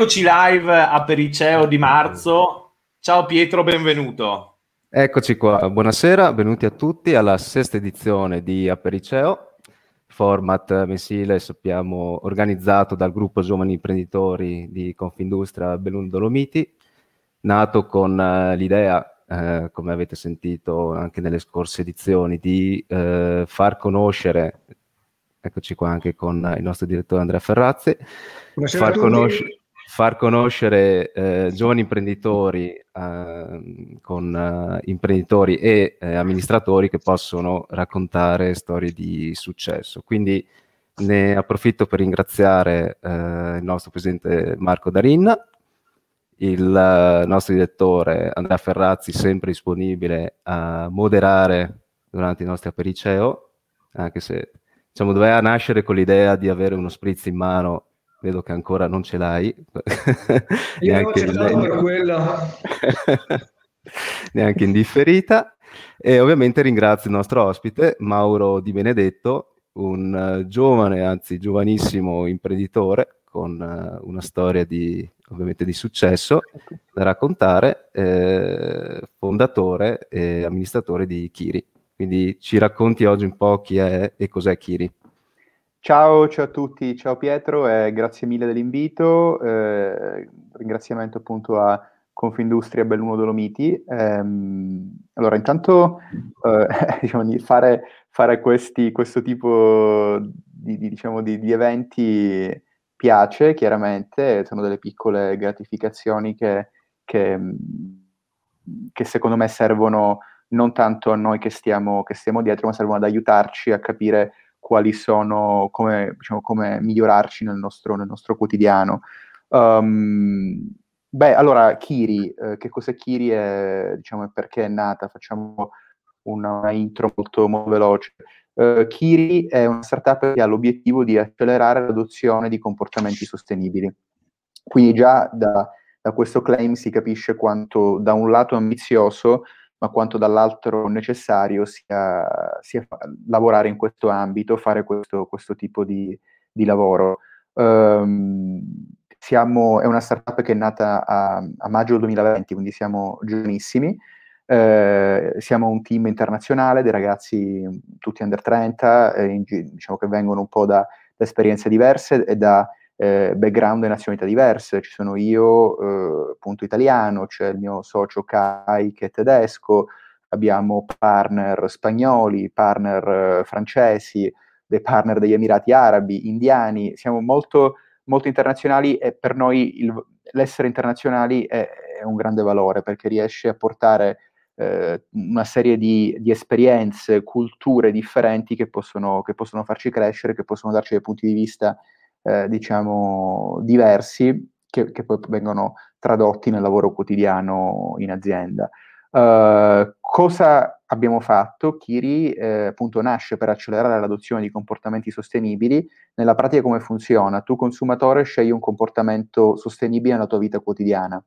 Eccoci live a Periceo di marzo. Ciao Pietro, benvenuto. Eccoci qua, buonasera, benvenuti a tutti alla sesta edizione di Apericeo, format mensile, sappiamo, organizzato dal gruppo Giovani Imprenditori di Confindustria Belluno Dolomiti, nato con uh, l'idea, uh, come avete sentito anche nelle scorse edizioni, di uh, far conoscere, eccoci qua anche con il nostro direttore Andrea Ferrazzi, Buonasera far conoscere far conoscere eh, giovani imprenditori eh, con eh, imprenditori e eh, amministratori che possono raccontare storie di successo. Quindi ne approfitto per ringraziare eh, il nostro presidente Marco Darin, il eh, nostro direttore Andrea Ferrazzi, sempre disponibile a moderare durante i nostri apericeo, anche se diciamo, doveva nascere con l'idea di avere uno spritz in mano vedo che ancora non ce l'hai. Io neanche non ce per quello. neanche indifferita. E ovviamente ringrazio il nostro ospite, Mauro Di Benedetto, un uh, giovane, anzi giovanissimo imprenditore con uh, una storia di, ovviamente di successo da raccontare, eh, fondatore e amministratore di Kiri. Quindi ci racconti oggi un po' chi è e cos'è Kiri. Ciao, ciao a tutti, ciao Pietro e grazie mille dell'invito. Eh, ringraziamento appunto a Confindustria Belluno Dolomiti. Ehm, allora, intanto eh, diciamo, fare, fare questi, questo tipo di, di, diciamo, di, di, eventi piace, chiaramente, sono delle piccole gratificazioni che, che, che secondo me servono non tanto a noi che stiamo, che stiamo dietro, ma servono ad aiutarci a capire quali sono, come, diciamo, come migliorarci nel nostro, nel nostro quotidiano. Um, beh, allora, Kiri, eh, che cos'è Kiri e diciamo, perché è nata? Facciamo una, intro molto, molto veloce. Uh, Kiri è una startup che ha l'obiettivo di accelerare l'adozione di comportamenti sostenibili. Quindi già da, da questo claim si capisce quanto da un lato ambizioso ma quanto dall'altro necessario sia, sia lavorare in questo ambito, fare questo, questo tipo di, di lavoro. Um, siamo, è una startup che è nata a, a, maggio 2020, quindi siamo giovanissimi. Eh, siamo un team internazionale di ragazzi tutti under 30, eh, in, diciamo che vengono un po' da, da esperienze diverse e da eh, background e nazionalità diverse, ci sono io eh, appunto italiano, c'è il mio socio Kai che è tedesco, abbiamo partner spagnoli, partner eh, francesi, dei partner degli Emirati Arabi, indiani, siamo molto, molto internazionali e per noi il, l'essere internazionali è, è, un grande valore perché riesce a portare eh, una serie di, di, esperienze, culture differenti che possono, che possono farci crescere, che possono darci dei punti di vista eh, diciamo, diversi che, che, poi vengono tradotti nel lavoro quotidiano in azienda. Uh, cosa abbiamo fatto? Kiri eh, appunto nasce per accelerare l'adozione di comportamenti sostenibili. Nella pratica come funziona? Tu consumatore scegli un comportamento sostenibile nella tua vita quotidiana,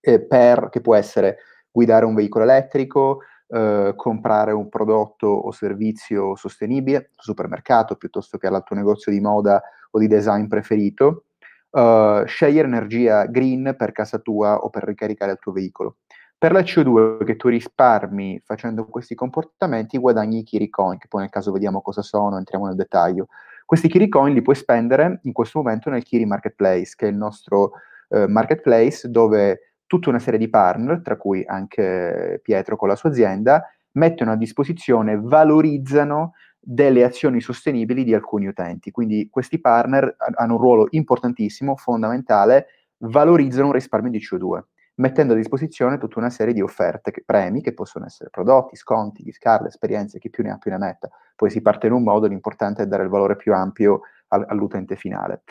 eh, per, che può essere guidare un veicolo elettrico, eh, comprare un prodotto o servizio sostenibile al supermercato piuttosto che al negozio di moda o di design preferito, uh, scegliere energia green per casa tua o per ricaricare il tuo veicolo. Per la CO2 che tu risparmi facendo questi comportamenti guadagni i Kiricoin, che poi nel caso vediamo cosa sono, entriamo nel dettaglio. Questi Kiricoin li puoi spendere in questo momento nel Kiri Marketplace, che è il nostro uh, marketplace dove tutta una serie di partner, tra cui anche Pietro con la sua azienda, mettono a disposizione, valorizzano delle azioni sostenibili di alcuni utenti. Quindi questi partner hanno un ruolo importantissimo, fondamentale, valorizzano un risparmio di CO2, mettendo a disposizione tutta una serie di offerte, che, premi, che possono essere prodotti, sconti, gift card, esperienze, chi più ne ha più ne metta. Poi si parte in un modo, l'importante è dare il valore più ampio al, all'utente finale.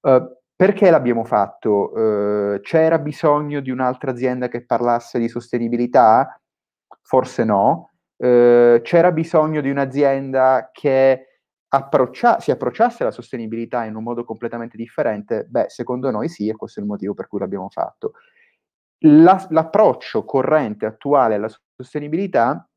Uh, perché l'abbiamo fatto? Uh, c'era bisogno di un'altra azienda che parlasse di sostenibilità? Forse no, eh, c'era bisogno di un'azienda che approccia- si approcciasse alla sostenibilità in un modo completamente differente? Beh, secondo noi sì, e questo è il motivo per cui l'abbiamo fatto. La, l'approccio corrente attuale alla sostenibilità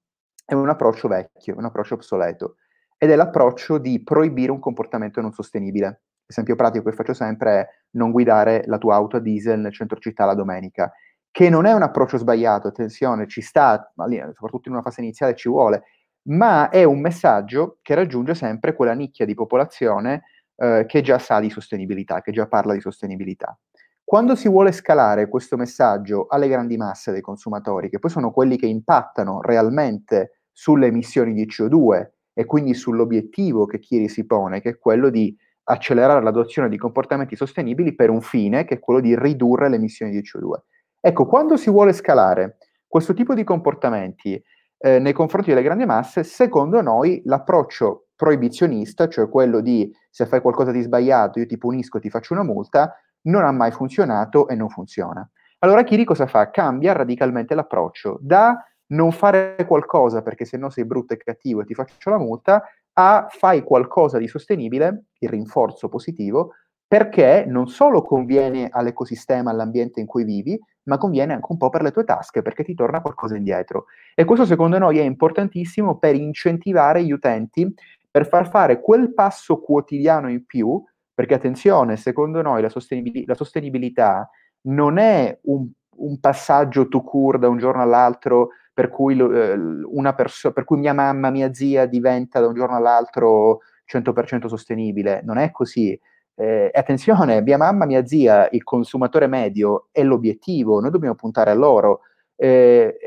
è un approccio vecchio, un approccio obsoleto, ed è l'approccio di proibire un comportamento non sostenibile. L'esempio pratico che faccio sempre è non guidare la tua auto a diesel nel centro città la domenica, che non è un approccio sbagliato, attenzione, ci sta, soprattutto in una fase iniziale ci vuole, ma è un messaggio che raggiunge sempre quella nicchia di popolazione eh, che già sa di sostenibilità, che già parla di sostenibilità. Quando si vuole scalare questo messaggio alle grandi masse dei consumatori, che poi sono quelli che impattano realmente sulle emissioni di CO2 e quindi sull'obiettivo che Kiri si pone, che è quello di accelerare l'adozione di comportamenti sostenibili per un fine, che è quello di ridurre le emissioni di CO2. Ecco, quando si vuole scalare questo tipo di comportamenti eh, nei confronti delle grandi masse, secondo noi l'approccio proibizionista, cioè quello di se fai qualcosa di sbagliato io ti punisco e ti faccio una multa, non ha mai funzionato e non funziona. Allora Kiri cosa fa? Cambia radicalmente l'approccio da non fare qualcosa perché se no sei brutto e cattivo e ti faccio la multa, a fai qualcosa di sostenibile, il rinforzo positivo, perché non solo conviene all'ecosistema, all'ambiente in cui vivi, ma conviene anche un po' per le tue tasche, perché ti torna qualcosa indietro. E questo secondo noi è importantissimo per incentivare gli utenti, per far fare quel passo quotidiano in più, perché attenzione, secondo noi la, sostenibil- la sostenibilità non è un, un passaggio to cure da un giorno all'altro per cui, eh, perso- per cui mia mamma, mia zia diventa da un giorno all'altro 100% sostenibile. Non è così eh, attenzione, mia mamma, mia zia, il consumatore medio è l'obiettivo, noi dobbiamo puntare a loro. Eh,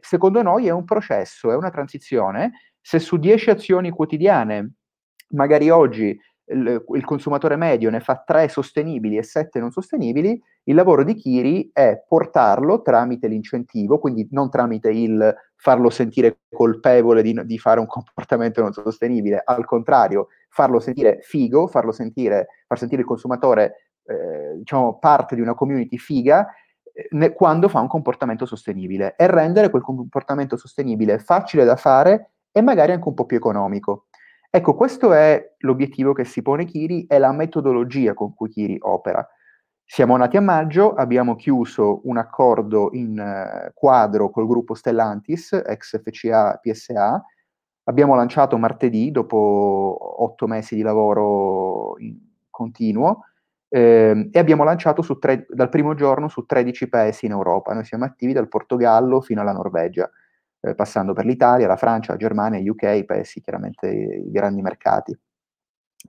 secondo noi è un processo, è una transizione. Se su 10 azioni quotidiane, magari oggi il, il consumatore medio ne fa 3 sostenibili e 7 non sostenibili, il lavoro di Kiri è portarlo tramite l'incentivo, quindi non tramite il farlo sentire colpevole di, di fare un comportamento non sostenibile, al contrario, farlo sentire figo, farlo sentire, far sentire il consumatore eh, diciamo, parte di una community figa eh, ne, quando fa un comportamento sostenibile e rendere quel comportamento sostenibile facile da fare e magari anche un po' più economico. Ecco, questo è l'obiettivo che si pone Kiri e la metodologia con cui Kiri opera. Siamo nati a maggio, abbiamo chiuso un accordo in uh, quadro col gruppo Stellantis, ex FCA PSA, abbiamo lanciato martedì, dopo otto mesi di lavoro continuo, eh, e abbiamo lanciato tre, dal primo giorno su 13 paesi in Europa. Noi siamo attivi dal Portogallo fino alla Norvegia eh, passando per l'Italia, la Francia, la Germania, UK, paesi chiaramente i grandi mercati.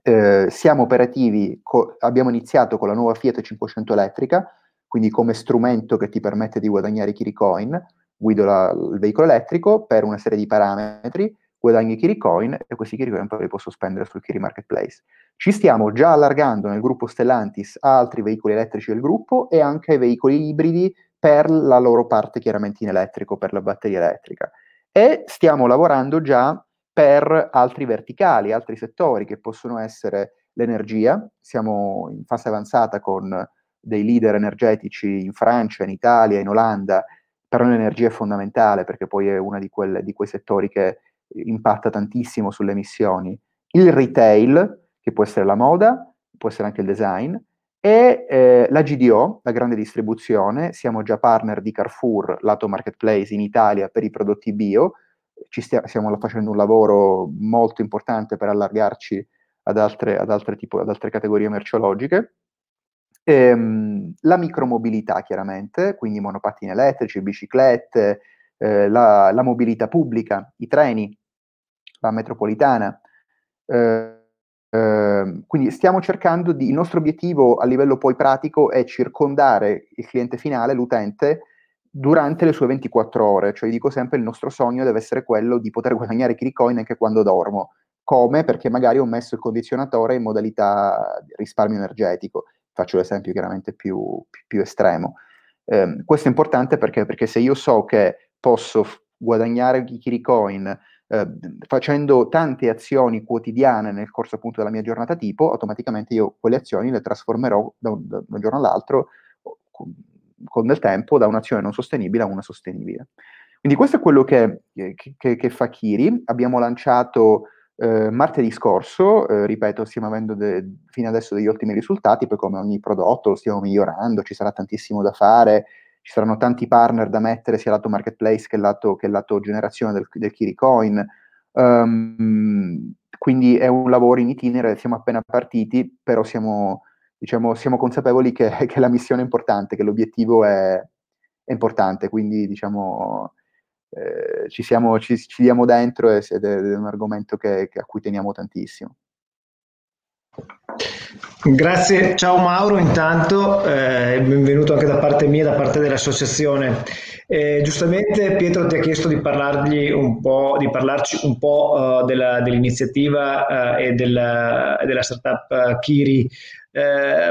Eh, siamo operativi, co- abbiamo iniziato con la nuova Fiat 500 elettrica, quindi come strumento che ti permette di guadagnare i Kiricoin, guido la, il veicolo elettrico per una serie di parametri, guadagni Kiricoin e questi Kiricoin poi li posso spendere sul Kiri Marketplace. Ci stiamo già allargando nel gruppo Stellantis a altri veicoli elettrici del gruppo e anche ai veicoli ibridi per la loro parte chiaramente in elettrico, per la batteria elettrica. E stiamo lavorando già per altri verticali, altri settori che possono essere l'energia, siamo in fase avanzata con dei leader energetici in Francia, in Italia, in Olanda, però l'energia è fondamentale perché poi è uno di, di quei settori che impatta tantissimo sulle emissioni. Il retail, che può essere la moda, può essere anche il design, e eh, la GDO, la grande distribuzione, siamo già partner di Carrefour, lato marketplace in Italia per i prodotti bio, ci stia, stiamo facendo un lavoro molto importante per allargarci ad altre, ad altre, tipo, ad altre categorie merceologiche. Ehm, la micromobilità chiaramente, quindi monopattini elettrici, biciclette, eh, la, la, mobilità pubblica, i treni, la metropolitana. Eh, Ehm, quindi stiamo cercando di, il nostro obiettivo a livello poi pratico è circondare il cliente finale, l'utente, durante le sue 24 ore, cioè dico sempre il nostro sogno deve essere quello di poter guadagnare Kiricoin anche quando dormo. Come? Perché magari ho messo il condizionatore in modalità risparmio energetico. Faccio l'esempio chiaramente più, più, più estremo. Eh, questo è importante perché, perché se io so che posso guadagnare Kiricoin eh, facendo tante azioni quotidiane nel corso appunto della mia giornata tipo, automaticamente io quelle azioni le trasformerò da un, da un giorno all'altro con, con, del tempo da un'azione non sostenibile a una sostenibile. Quindi questo è quello che, che, che fa Kiri. Abbiamo lanciato eh, martedì scorso, eh, ripeto, stiamo avendo de- fino adesso degli ottimi risultati, poi come ogni prodotto lo stiamo migliorando, ci sarà tantissimo da fare, ci saranno tanti partner da mettere sia lato marketplace che lato, che lato generazione del, del Kiricoin. Um, quindi è un lavoro in itinere, siamo appena partiti, però siamo, diciamo, siamo consapevoli che, che, la missione è importante, che l'obiettivo è, è importante, quindi diciamo, eh, ci, siamo, ci, ci, diamo dentro ed è un argomento che, che a cui teniamo tantissimo. Grazie, ciao Mauro intanto, eh, benvenuto anche da parte mia, da parte dell'associazione. Eh, giustamente Pietro ti ha chiesto di, un di parlarci un po' uh, dell'iniziativa uh, e della, della startup uh, Kiri,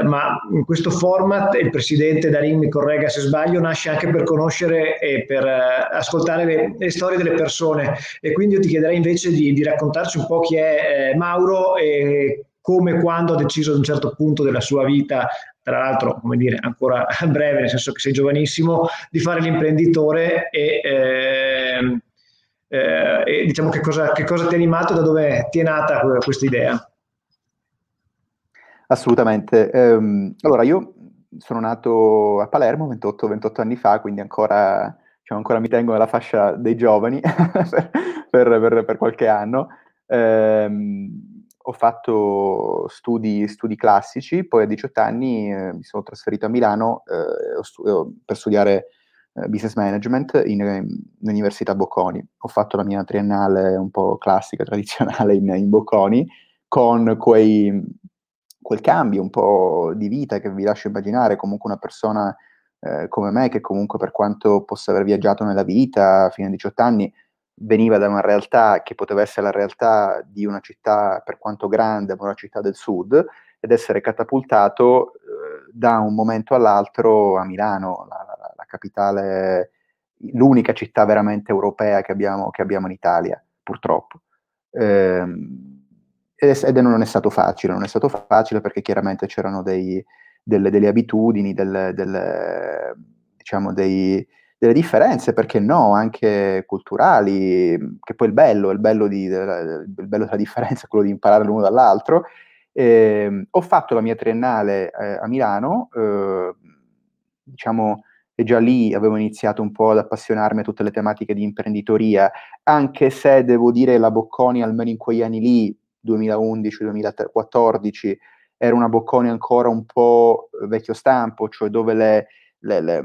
ma in questo format il presidente Darin mi corregga se sbaglio, nasce anche per conoscere e per ascoltare le, le, storie delle persone. E quindi io ti chiederei invece di, di raccontarci un po' chi è eh, Mauro e come quando ha deciso ad un certo punto della sua vita, tra l'altro, come dire, ancora breve, nel senso che sei giovanissimo, di fare l'imprenditore e, eh, eh, e diciamo che cosa, che cosa ti ha animato, da dove ti è nata questa idea? Assolutamente. Um, allora, io sono nato a Palermo 28, 28 anni fa, quindi ancora, diciamo, ancora mi tengo nella fascia dei giovani per, per, per, qualche anno. Um, ho fatto studi, studi, classici, poi a 18 anni eh, mi sono trasferito a Milano eh, stu- per studiare eh, business management in, in, Università Bocconi. Ho fatto la mia triennale un po' classica, tradizionale in, in Bocconi, con quei, quel cambio un po' di vita che vi lascio immaginare, comunque una persona eh, come me, che comunque per quanto possa aver viaggiato nella vita fino a 18 anni, veniva da una realtà che poteva essere la realtà di una città per quanto grande, ma una città del sud, ed essere catapultato eh, da un momento all'altro a Milano, la, la, la, capitale, l'unica città veramente europea che abbiamo, che abbiamo in Italia, purtroppo. Eh, ed non è stato facile, non è stato facile perché chiaramente c'erano dei, delle, delle, abitudini, delle, delle, diciamo dei, delle differenze, perché no, anche culturali, che poi il bello, il bello, di, il bello della differenza è quello di imparare l'uno dall'altro. Eh, ho fatto la mia triennale eh, a Milano, eh, diciamo, e già lì avevo iniziato un po' ad appassionarmi a tutte le tematiche di imprenditoria, anche se devo dire la Bocconi, almeno in quegli anni lì, 2011-2014, era una Bocconi ancora un po' vecchio stampo, cioè dove le, le, le,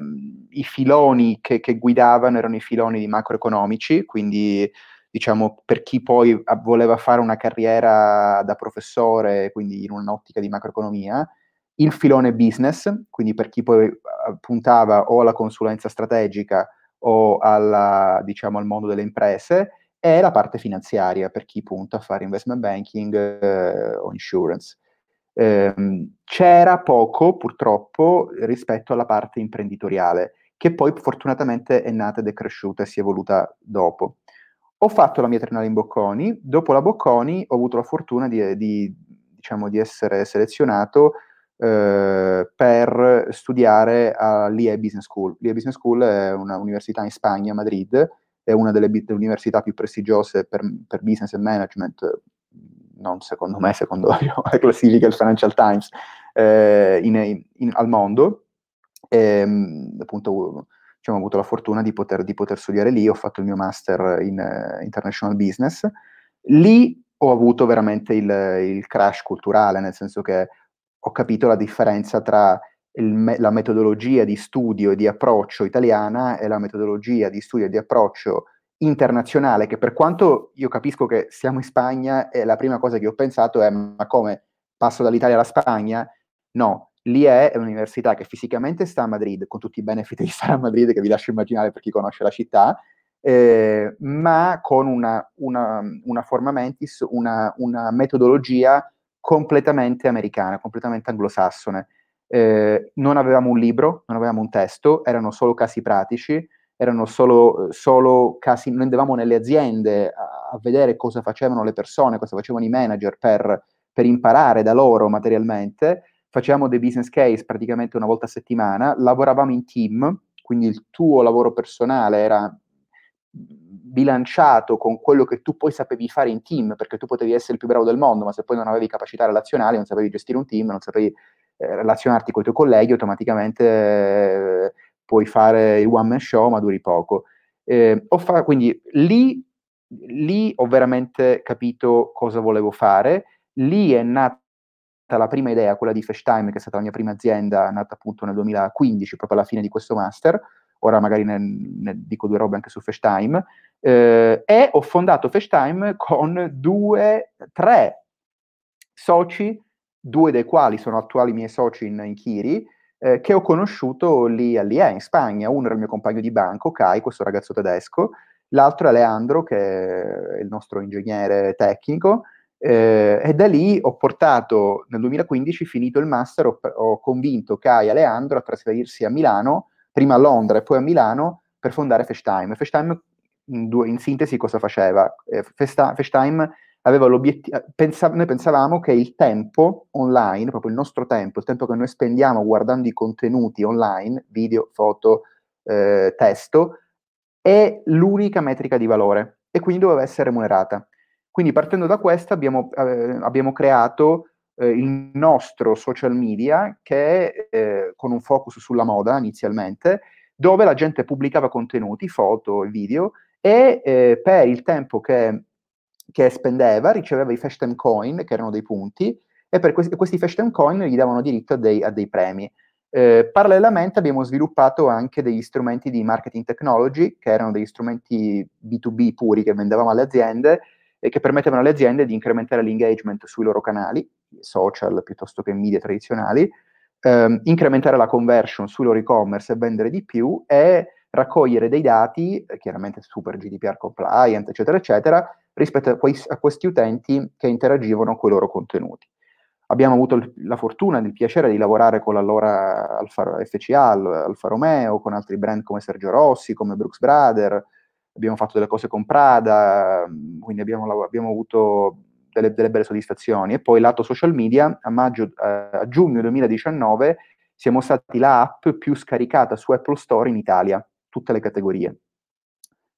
i filoni che, che, guidavano erano i filoni macroeconomici, quindi diciamo per chi poi voleva fare una carriera da professore, quindi in un'ottica di macroeconomia, il filone business, quindi per chi poi puntava o alla consulenza strategica o alla, diciamo, al mondo delle imprese, e la parte finanziaria per chi punta a fare investment banking eh, o insurance ehm, c'era poco purtroppo rispetto alla parte imprenditoriale, che poi fortunatamente è nata ed è cresciuta e si è evoluta dopo. Ho fatto la mia triennale in Bocconi, dopo la Bocconi ho avuto la fortuna di, di, diciamo, di essere selezionato eh, per studiare all'IE Business School. L'IE Business School è un'università in Spagna, a Madrid, è una delle, delle università più prestigiose per, per business e management non secondo me, secondo la classifica del Financial Times, eh, in, in, al mondo. E, ehm, appunto, diciamo, ho avuto la fortuna di poter, di poter, studiare lì, ho fatto il mio master in uh, International Business. Lì ho avuto veramente il, il, crash culturale, nel senso che ho capito la differenza tra il, la metodologia di studio e di approccio italiana e la metodologia di studio e di approccio internazionale che per quanto io capisco che siamo in Spagna e la prima cosa che ho pensato è ma come passo dall'Italia alla Spagna? No, l'IE è un'università che fisicamente sta a Madrid, con tutti i benefit di stare a Madrid che vi lascio immaginare per chi conosce la città, eh, ma con una, una, una forma mentis, una, una, metodologia completamente americana, completamente anglosassone. Eh, non avevamo un libro, non avevamo un testo, erano solo casi pratici, erano solo, solo casi, noi andavamo nelle aziende a, a, vedere cosa facevano le persone, cosa facevano i manager per, per imparare da loro materialmente, facevamo dei business case praticamente una volta a settimana, lavoravamo in team, quindi il tuo lavoro personale era bilanciato con quello che tu poi sapevi fare in team, perché tu potevi essere il più bravo del mondo, ma se poi non avevi capacità relazionali, non sapevi gestire un team, non sapevi eh, relazionarti con i tuoi colleghi, automaticamente eh, puoi fare il one man show, ma duri poco. Eh, fa- quindi lì lì ho veramente capito cosa volevo fare, lì è nata la prima idea, quella di FashTime, che è stata la mia prima azienda, nata appunto nel 2015, proprio alla fine di questo master, ora magari ne, ne dico due robe anche su FashTime, eh, e ho fondato FashTime con due, tre soci, due dei quali sono attuali miei soci in, in Kiri, eh, che ho conosciuto lì all'IE in Spagna. Uno era il mio compagno di banco, Kai, questo ragazzo tedesco, l'altro è Leandro, che è il nostro ingegnere tecnico, eh, e da lì ho portato, nel 2015, finito il master, ho, ho convinto Kai e Leandro a trasferirsi a Milano, prima a Londra e poi a Milano, per fondare FashTime. FashTime, in, due, in sintesi, cosa faceva? Eh, FashTime aveva l'obiettivo, pensa, noi pensavamo che il tempo online, proprio il nostro tempo, il tempo che noi spendiamo guardando i contenuti online, video, foto, eh, testo, è l'unica metrica di valore e quindi doveva essere remunerata. Quindi partendo da questo abbiamo, eh, abbiamo creato eh, il nostro social media che è eh, con un focus sulla moda inizialmente, dove la gente pubblicava contenuti, foto e video e eh, per il tempo che che spendeva riceveva i Fashtime Coin, che erano dei punti, e per questi, questi Fashtime Coin gli davano diritto a dei, a dei premi. Eh, parallelamente abbiamo sviluppato anche degli strumenti di marketing technology, che erano degli strumenti B2B puri che vendevamo alle aziende e che permettevano alle aziende di incrementare l'engagement sui loro canali, social piuttosto che media tradizionali, ehm, incrementare la conversion sui loro e-commerce e vendere di più e raccogliere dei dati, chiaramente super GDPR compliant, eccetera, eccetera, rispetto a, quei, a questi utenti che interagivano con i loro contenuti. Abbiamo avuto il, la fortuna e il piacere di lavorare con l'allora Alfa, FCA, Alfa Romeo, con altri brand come Sergio Rossi, come Brooks Brother, abbiamo fatto delle cose con Prada, quindi abbiamo, abbiamo avuto delle, delle, belle soddisfazioni. E poi lato social media, a, maggio, a giugno 2019 siamo stati la app più scaricata su Apple Store in Italia, tutte le categorie.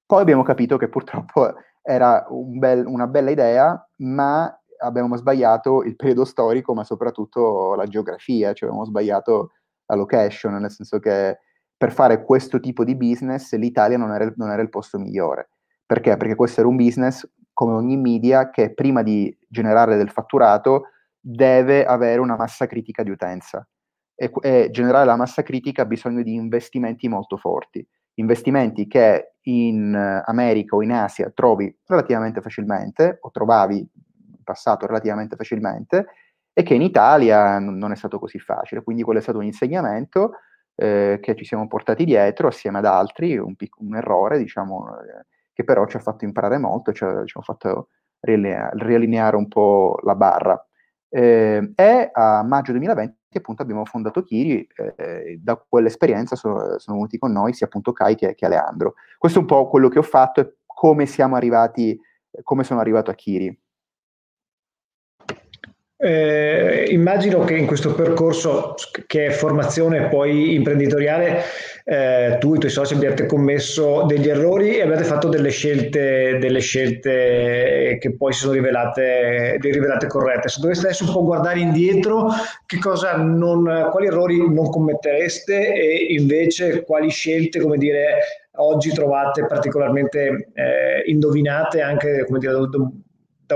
Poi abbiamo capito che purtroppo era un bel, una bella idea, ma abbiamo sbagliato il periodo storico, ma soprattutto la geografia, cioè abbiamo sbagliato la location, nel senso che per fare questo tipo di business l'Italia non era, non era il posto migliore. Perché? Perché questo era un business, come ogni media, che prima di generare del fatturato deve avere una massa critica di utenza. E, e generare la massa critica ha bisogno di investimenti molto forti investimenti che in America o in Asia trovi relativamente facilmente, o trovavi in passato relativamente facilmente, e che in Italia non è stato così facile. Quindi quello è stato un insegnamento eh, che ci siamo portati dietro assieme ad altri, un, pic- un errore, diciamo, eh, che però ci ha fatto imparare molto, ci ha, ci ha fatto riallineare un po' la barra. Eh, e a maggio 2020 appunto abbiamo fondato Kiri, eh, da quell'esperienza sono, sono, venuti con noi sia appunto Kai che, che, Aleandro. Questo è un po' quello che ho fatto e come siamo arrivati, come sono arrivato a Kiri. Eh, immagino che in questo percorso che è formazione poi imprenditoriale eh, tu e i tuoi soci abbiate commesso degli errori e abbiate fatto delle scelte, delle scelte che poi si sono rivelate, rivelate corrette. Se doveste adesso un po' guardare indietro, non, quali errori non commettereste e invece quali scelte, come dire, oggi trovate particolarmente eh, indovinate anche come dire, da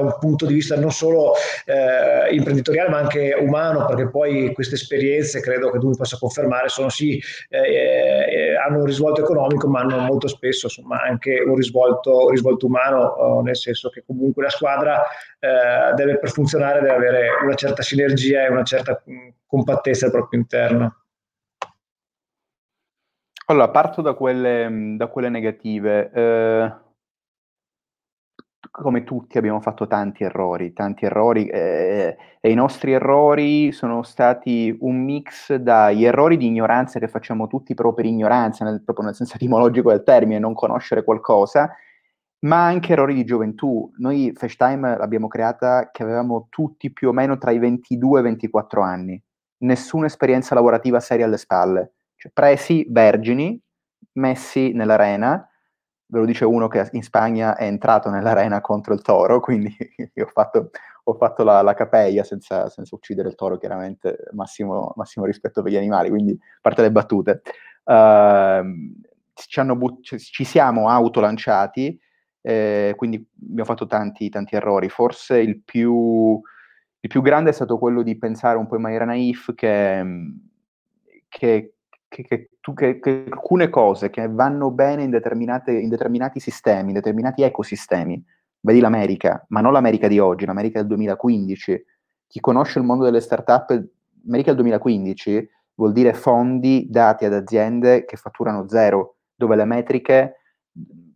un punto di vista non solo eh, imprenditoriale ma anche umano, perché poi queste esperienze, credo che tu mi possa confermare, sono sì, eh, eh, hanno un risvolto economico, ma hanno molto spesso insomma, anche un risvolto, un risvolto umano, nel senso che comunque la squadra eh, deve per funzionare deve avere una certa sinergia e una certa mh, compattezza proprio interno. Allora, parto da quelle, da quelle negative. Eh, come tutti abbiamo fatto tanti errori, tanti errori eh, e i nostri errori sono stati un mix dagli errori di ignoranza che facciamo tutti proprio per ignoranza, nel, proprio nel senso etimologico del termine, non conoscere qualcosa, ma anche errori di gioventù. Noi FaceTime l'abbiamo creata che avevamo tutti più o meno tra i 22 e i 24 anni, nessuna esperienza lavorativa seria alle spalle, cioè presi vergini, messi nell'arena, ve lo dice uno che in Spagna è entrato nell'arena contro il toro, quindi ho fatto, ho fatto la, la, capella senza, senza, uccidere il toro, chiaramente massimo, massimo, rispetto per gli animali, quindi parte le battute. Uh, ci, but- ci, siamo autolanciati eh, quindi abbiamo fatto tanti, tanti errori. Forse il più, il più, grande è stato quello di pensare un po' in maniera naif che, che, che, che, che alcune cose che vanno bene in, in determinati sistemi, in determinati ecosistemi, vedi l'America, ma non l'America di oggi, l'America del 2015. Chi conosce il mondo delle start-up, America del 2015 vuol dire fondi dati ad aziende che fatturano zero, dove le metriche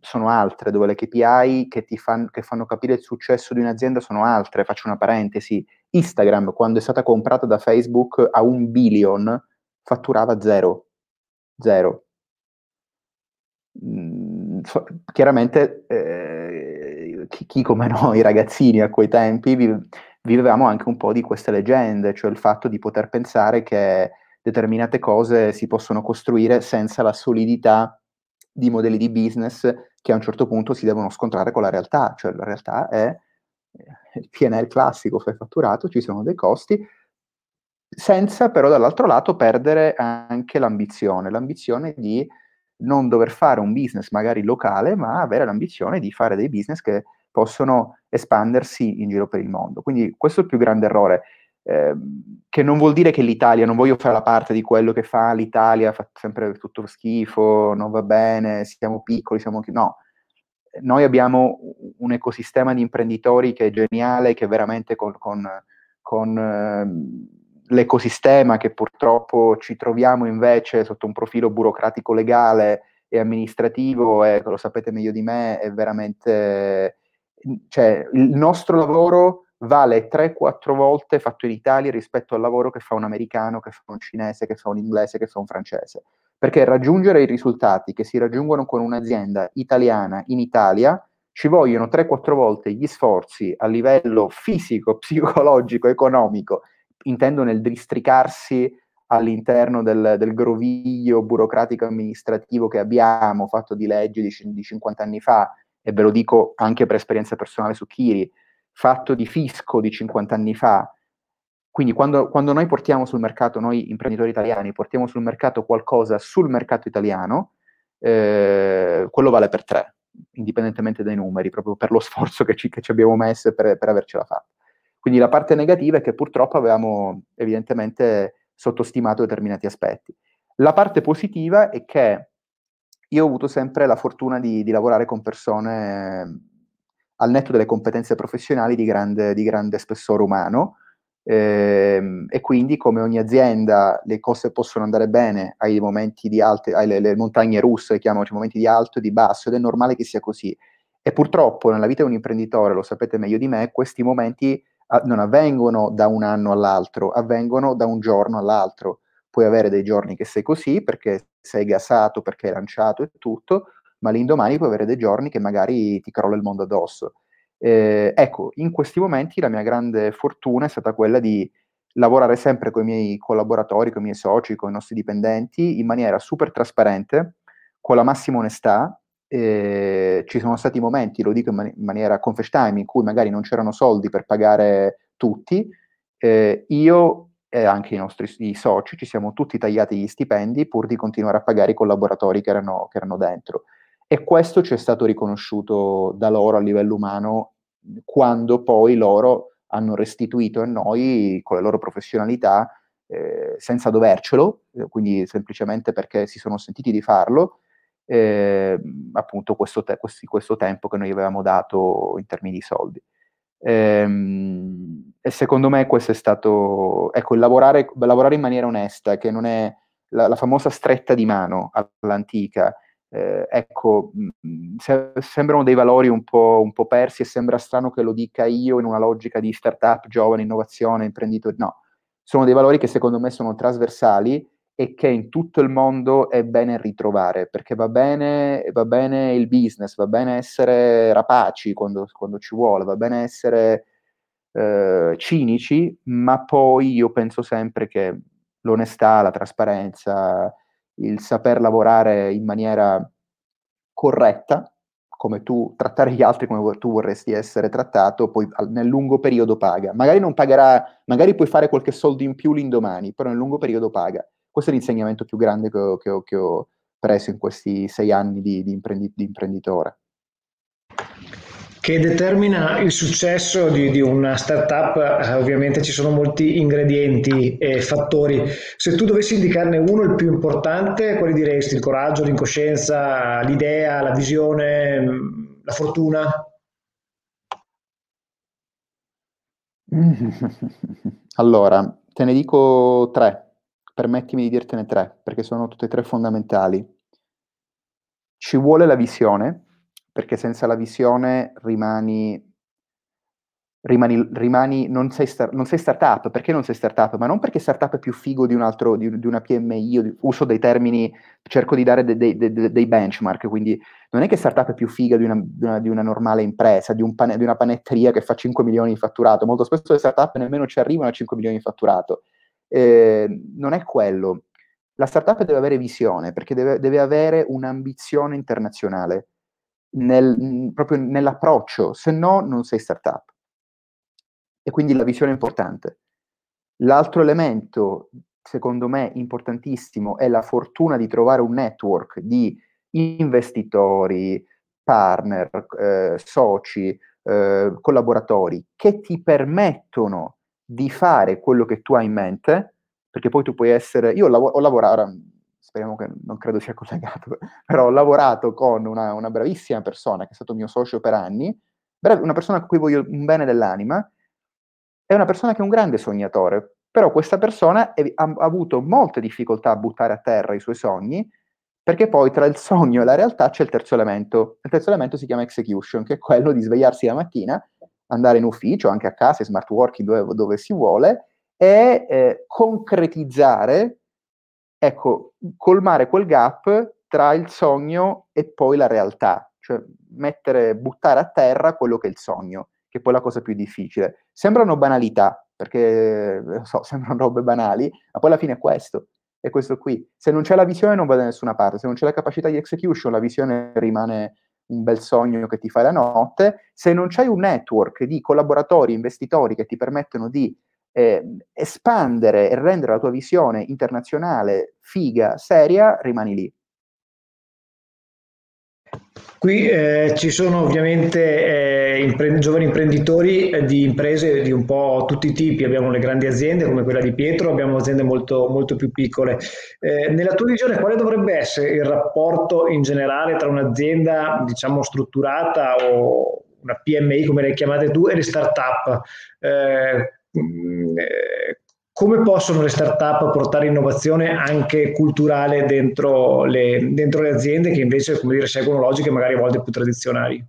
sono altre, dove le KPI che, ti fan, che fanno capire il successo di un'azienda sono altre. Faccio una parentesi. Instagram, quando è stata comprata da Facebook a un billion, fatturava zero. Zero. Mm, chiaramente eh, chi, chi, come noi, ragazzini a quei tempi, vi, vivevamo anche un po' di queste leggende, cioè il fatto di poter pensare che determinate cose si possono costruire senza la solidità di modelli di business che a un certo punto si devono scontrare con la realtà, cioè la realtà è eh, il PNL classico, fai fatturato, ci sono dei costi, senza però dall'altro lato perdere anche l'ambizione, l'ambizione di non dover fare un business magari locale, ma avere l'ambizione di fare dei business che possono espandersi in giro per il mondo. Quindi questo è il più grande errore, eh, che non vuol dire che l'Italia, non voglio fare la parte di quello che fa l'Italia, fa sempre tutto schifo, non va bene, siamo piccoli, siamo... No, noi abbiamo un ecosistema di imprenditori che è geniale, che veramente con, con, con eh, l'ecosistema che purtroppo ci troviamo invece sotto un profilo burocratico legale e amministrativo, e lo sapete meglio di me, è veramente... Cioè, il nostro lavoro vale 3-4 volte fatto in Italia rispetto al lavoro che fa un americano, che fa un cinese, che fa un inglese, che fa un francese. Perché raggiungere i risultati che si raggiungono con un'azienda italiana in Italia ci vogliono 3-4 volte gli sforzi a livello fisico, psicologico, economico intendo nel districarsi all'interno del, del, groviglio burocratico amministrativo che abbiamo, fatto di leggi di, di 50 anni fa, e ve lo dico anche per esperienza personale su Kiri, fatto di fisco di 50 anni fa. Quindi quando, quando, noi portiamo sul mercato, noi imprenditori italiani, portiamo sul mercato qualcosa sul mercato italiano, eh, quello vale per tre, indipendentemente dai numeri, proprio per lo sforzo che ci, che ci abbiamo messo per, per avercela fatta. Quindi la parte negativa è che purtroppo avevamo evidentemente sottostimato determinati aspetti. La parte positiva è che io ho avuto sempre la fortuna di, di lavorare con persone al netto delle competenze professionali di grande, di grande spessore umano ehm, e quindi come ogni azienda le cose possono andare bene ai momenti di alto, alle montagne russe, chiamiamo momenti di alto e di basso ed è normale che sia così. E purtroppo nella vita di un imprenditore, lo sapete meglio di me, questi momenti non avvengono da un anno all'altro, avvengono da un giorno all'altro. Puoi avere dei giorni che sei così perché sei gassato, perché hai lanciato e tutto, ma l'indomani puoi avere dei giorni che magari ti crolla il mondo addosso. Eh, ecco, in questi momenti la mia grande fortuna è stata quella di lavorare sempre con i miei collaboratori, con i miei soci, con i nostri dipendenti in maniera super trasparente, con la massima onestà eh, ci sono stati momenti, lo dico in, man- in maniera time, in cui magari non c'erano soldi per pagare tutti, eh, io e anche i nostri i soci ci siamo tutti tagliati gli stipendi pur di continuare a pagare i collaboratori che erano, che erano dentro. E questo ci è stato riconosciuto da loro a livello umano quando poi loro hanno restituito a noi con le loro professionalità eh, senza dovercelo, quindi semplicemente perché si sono sentiti di farlo eh, appunto questo, te- questo, tempo che noi avevamo dato in termini di soldi. Ehm, e secondo me questo è stato, ecco, lavorare, lavorare in maniera onesta, che non è la, la famosa stretta di mano all'antica, eh, ecco, mh, se, sembrano dei valori un po', un po', persi e sembra strano che lo dica io in una logica di startup, giovane, innovazione, imprenditore, no, sono dei valori che secondo me sono trasversali e che in tutto il mondo è bene ritrovare, perché va bene, va bene il business, va bene essere rapaci quando, quando ci vuole, va bene essere eh, cinici, ma poi io penso sempre che l'onestà, la trasparenza, il saper lavorare in maniera corretta, come tu trattare gli altri come tu vorresti essere trattato, poi nel lungo periodo paga. Magari non pagherà, magari puoi fare qualche soldo in più l'indomani, però nel lungo periodo paga. Questo è l'insegnamento più grande che ho, che ho, che ho preso in questi sei anni di, di, imprendi, di imprenditore. che determina il successo di, di una startup, eh, ovviamente ci sono molti ingredienti e fattori. Se tu dovessi indicarne uno, il più importante, quali diresti? Il coraggio, l'incoscienza, l'idea, la visione, la fortuna? Allora, te ne dico tre, permettimi di dirtene tre, perché sono tutte e tre fondamentali. Ci vuole la visione, perché senza la visione rimani, rimani, rimani non, sei star, non sei startup. Perché non sei startup? Ma non perché startup è più figo di un altro, di, di una PMI, io uso dei termini, cerco di dare de, de, de, dei benchmark, quindi non è che startup è più figa di una, una, di una normale impresa, di, un pane, di, una panetteria che fa 5 milioni di fatturato, molto spesso le startup nemmeno ci arrivano a 5 milioni di fatturato. Eh, non è quello. La startup deve avere visione, perché deve, deve avere un'ambizione internazionale nel, proprio nell'approccio, se no non sei startup. E quindi la visione è importante. L'altro elemento, secondo me, importantissimo è la fortuna di trovare un network di investitori, partner, eh, soci, eh, collaboratori che ti permettono di fare quello che tu hai in mente, perché poi tu puoi essere, io ho, lav- ho lavorato, speriamo che non credo sia collegato, però ho lavorato con una, una, bravissima persona che è stato mio socio per anni, una persona a cui voglio un bene dell'anima, è una persona che è un grande sognatore, però questa persona è, ha, ha avuto molte difficoltà a buttare a terra i suoi sogni, perché poi tra il sogno e la realtà c'è il terzo elemento. Il terzo elemento si chiama execution, che è quello di svegliarsi la mattina, andare in ufficio, anche a casa, smart working, dove, dove si vuole, e eh, concretizzare ecco, colmare quel gap tra il sogno e poi la realtà, cioè mettere, buttare a terra quello che è il sogno, che è poi la cosa più difficile. Sembrano banalità, perché so, sembrano robe banali, ma poi alla fine è questo, è questo qui. Se non c'è la visione non va da nessuna parte, se non c'è la capacità di execution, la visione rimane un bel sogno che ti fai la notte, se non c'hai un network di collaboratori, investitori che ti permettono di eh, espandere e rendere la tua visione internazionale figa, seria, rimani lì. Qui eh, ci sono ovviamente eh, impre- giovani imprenditori eh, di imprese di un po' tutti i tipi, abbiamo le grandi aziende come quella di Pietro, abbiamo aziende molto, molto più piccole. Eh, nella tua visione quale dovrebbe essere il rapporto in generale tra un'azienda diciamo strutturata o una PMI come le chiamate tu e le start-up? Eh, eh, come possono le start-up portare innovazione anche culturale dentro le, dentro le aziende che invece dire, seguono logiche magari a volte più tradizionali?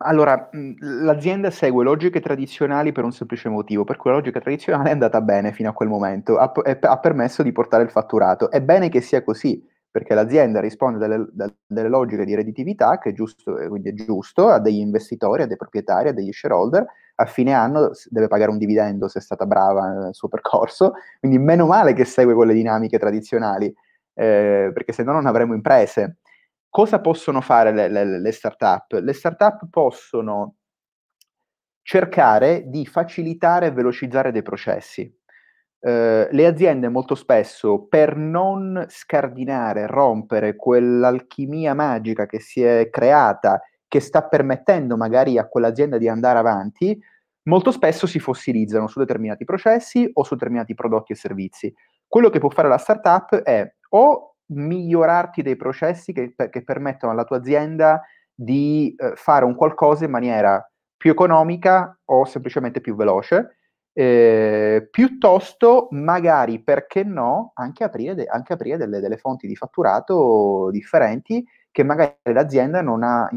Allora, l'azienda segue logiche tradizionali per un semplice motivo, per cui la logica tradizionale è andata bene fino a quel momento, ha, ha permesso di portare il fatturato. È bene che sia così, perché l'azienda risponde delle, delle logiche di redditività, che è giusto, quindi è giusto, a degli investitori, a dei proprietari, a degli shareholder, a fine anno deve pagare un dividendo se è stata brava nel suo percorso, quindi meno male che segue quelle dinamiche tradizionali, eh, perché se no non avremo imprese. Cosa possono fare le, le, le start-up? Le start-up possono cercare di facilitare e velocizzare dei processi. Uh, le aziende molto spesso per non scardinare, rompere quell'alchimia magica che si è creata che sta permettendo magari a quell'azienda di andare avanti, molto spesso si fossilizzano su determinati processi o su determinati prodotti e servizi. Quello che può fare la startup è o migliorarti dei processi che, che permettono alla tua azienda di eh, fare un qualcosa in maniera più economica o semplicemente più veloce, eh, piuttosto magari, perché no, anche aprire, de- anche aprire delle, delle, fonti di fatturato differenti che magari l'azienda non ha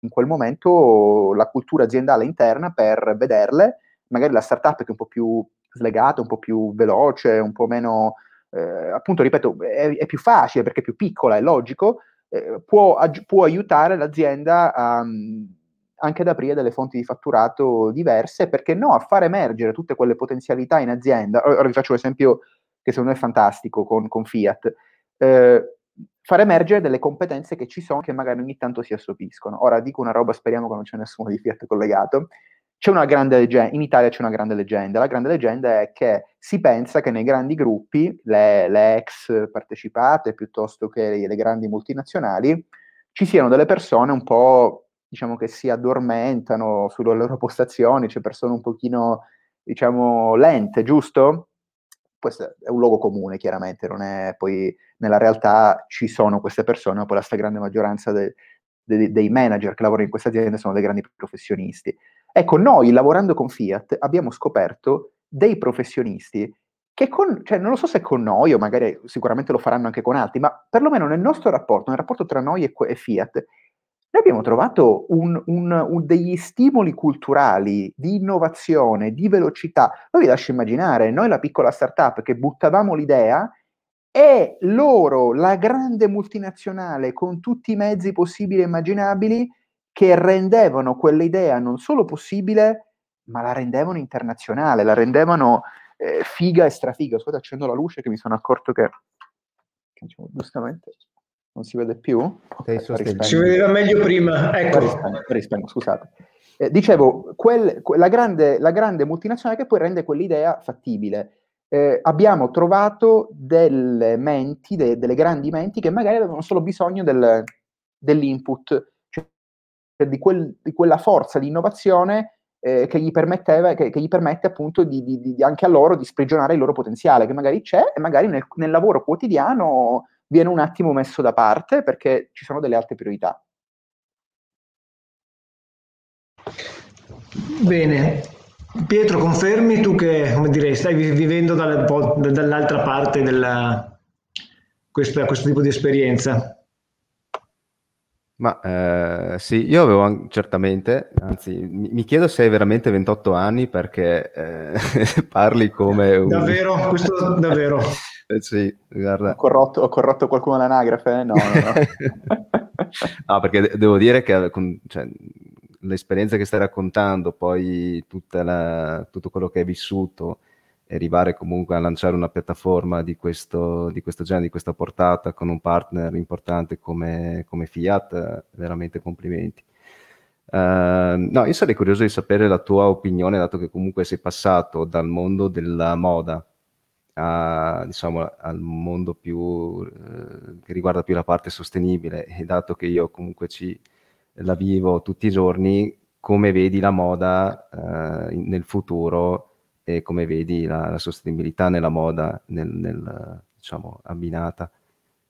in quel momento la cultura aziendale interna per vederle, magari la startup che è un po' più slegata, un po' più veloce, un po' meno, eh, appunto, ripeto, è, è, più facile perché è più piccola, è logico, eh, può, può, aiutare l'azienda a, anche ad aprire delle fonti di fatturato diverse, perché no, a far emergere tutte quelle potenzialità in azienda. Ora vi faccio un esempio che secondo me è fantastico con, con Fiat. Eh, far emergere delle competenze che ci sono che magari ogni tanto si assopiscono. Ora dico una roba, speriamo che non c'è nessuno di Fiat collegato. C'è una grande leggenda, in Italia c'è una grande leggenda. La grande leggenda è che si pensa che nei grandi gruppi, le, le ex partecipate piuttosto che le grandi multinazionali, ci siano delle persone un po', diciamo che si addormentano sulle loro postazioni, c'è persone un pochino, diciamo, lente, giusto? Questo è un luogo comune, chiaramente, non è poi nella realtà ci sono queste persone, ma poi la stragrande maggioranza de, de, dei manager che lavorano in queste aziende sono dei grandi professionisti. Ecco, noi lavorando con Fiat abbiamo scoperto dei professionisti che con, cioè non lo so se con noi o magari sicuramente lo faranno anche con altri, ma perlomeno nel nostro rapporto, nel rapporto tra noi e, e Fiat, noi abbiamo trovato un, un, un degli stimoli culturali di innovazione, di velocità. Noi vi lascio immaginare, noi la piccola startup che buttavamo l'idea e loro, la grande multinazionale con tutti i mezzi possibili e immaginabili, che rendevano quell'idea non solo possibile, ma la rendevano internazionale, la rendevano eh, figa e strafiga. Scusate, accendo la luce che mi sono accorto che, che diciamo, giustamente non si vede più. si vedeva meglio prima, ecco. Rispengo, rispengo scusate. Eh, dicevo, quel, la, grande, la, grande, multinazionale che poi rende quell'idea fattibile. Eh, abbiamo trovato delle menti, de, delle grandi menti che magari avevano solo bisogno del, dell'input, cioè di, quel, di, quella forza di innovazione eh, che, gli che, che, gli permette appunto di, di, di, anche a loro di sprigionare il loro potenziale, che magari c'è e magari nel, nel lavoro quotidiano viene un attimo messo da parte perché ci sono delle altre priorità. Bene, Pietro, confermi tu che come dire, stai vivendo dal, dall'altra parte questa, questo tipo di esperienza? Ma eh, sì, io avevo certamente, anzi, mi, mi, chiedo se hai veramente 28 anni perché eh, parli come un... Davvero? Questo davvero? eh, sì, guarda. Ho corrotto, ho corrotto qualcuno all'anagrafe? No, no, no. no perché devo dire che con, cioè, l'esperienza che stai raccontando, poi la, tutto quello che hai vissuto, arrivare comunque a lanciare una piattaforma di questo, di questo genere, di questa portata con un partner importante come, come Fiat, veramente complimenti. Uh, no, io sarei curioso di sapere la tua opinione, dato che comunque sei passato dal mondo della moda a, diciamo, al mondo più eh, che riguarda più la parte sostenibile e dato che io comunque ci la vivo tutti i giorni, come vedi la moda eh, nel futuro e come vedi la, la sostenibilità nella moda, nel, nel, diciamo, abbinata.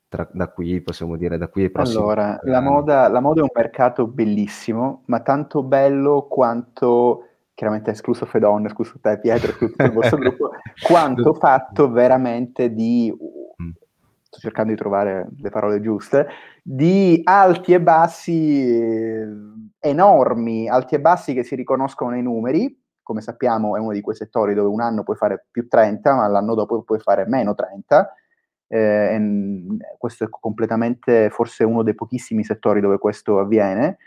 Tra, da qui possiamo dire da qui ai prossimi allora la moda, la moda, è un mercato bellissimo ma tanto bello quanto chiaramente escluso Fedon escluso te Pietro escluso il vostro gruppo quanto fatto veramente di mm. sto cercando di trovare le parole giuste di alti e bassi eh, enormi alti e bassi che si riconoscono nei numeri come sappiamo è uno di quei settori dove un anno puoi fare più 30, ma l'anno dopo puoi fare meno 30. Eh, questo è completamente, forse uno dei pochissimi settori dove questo avviene,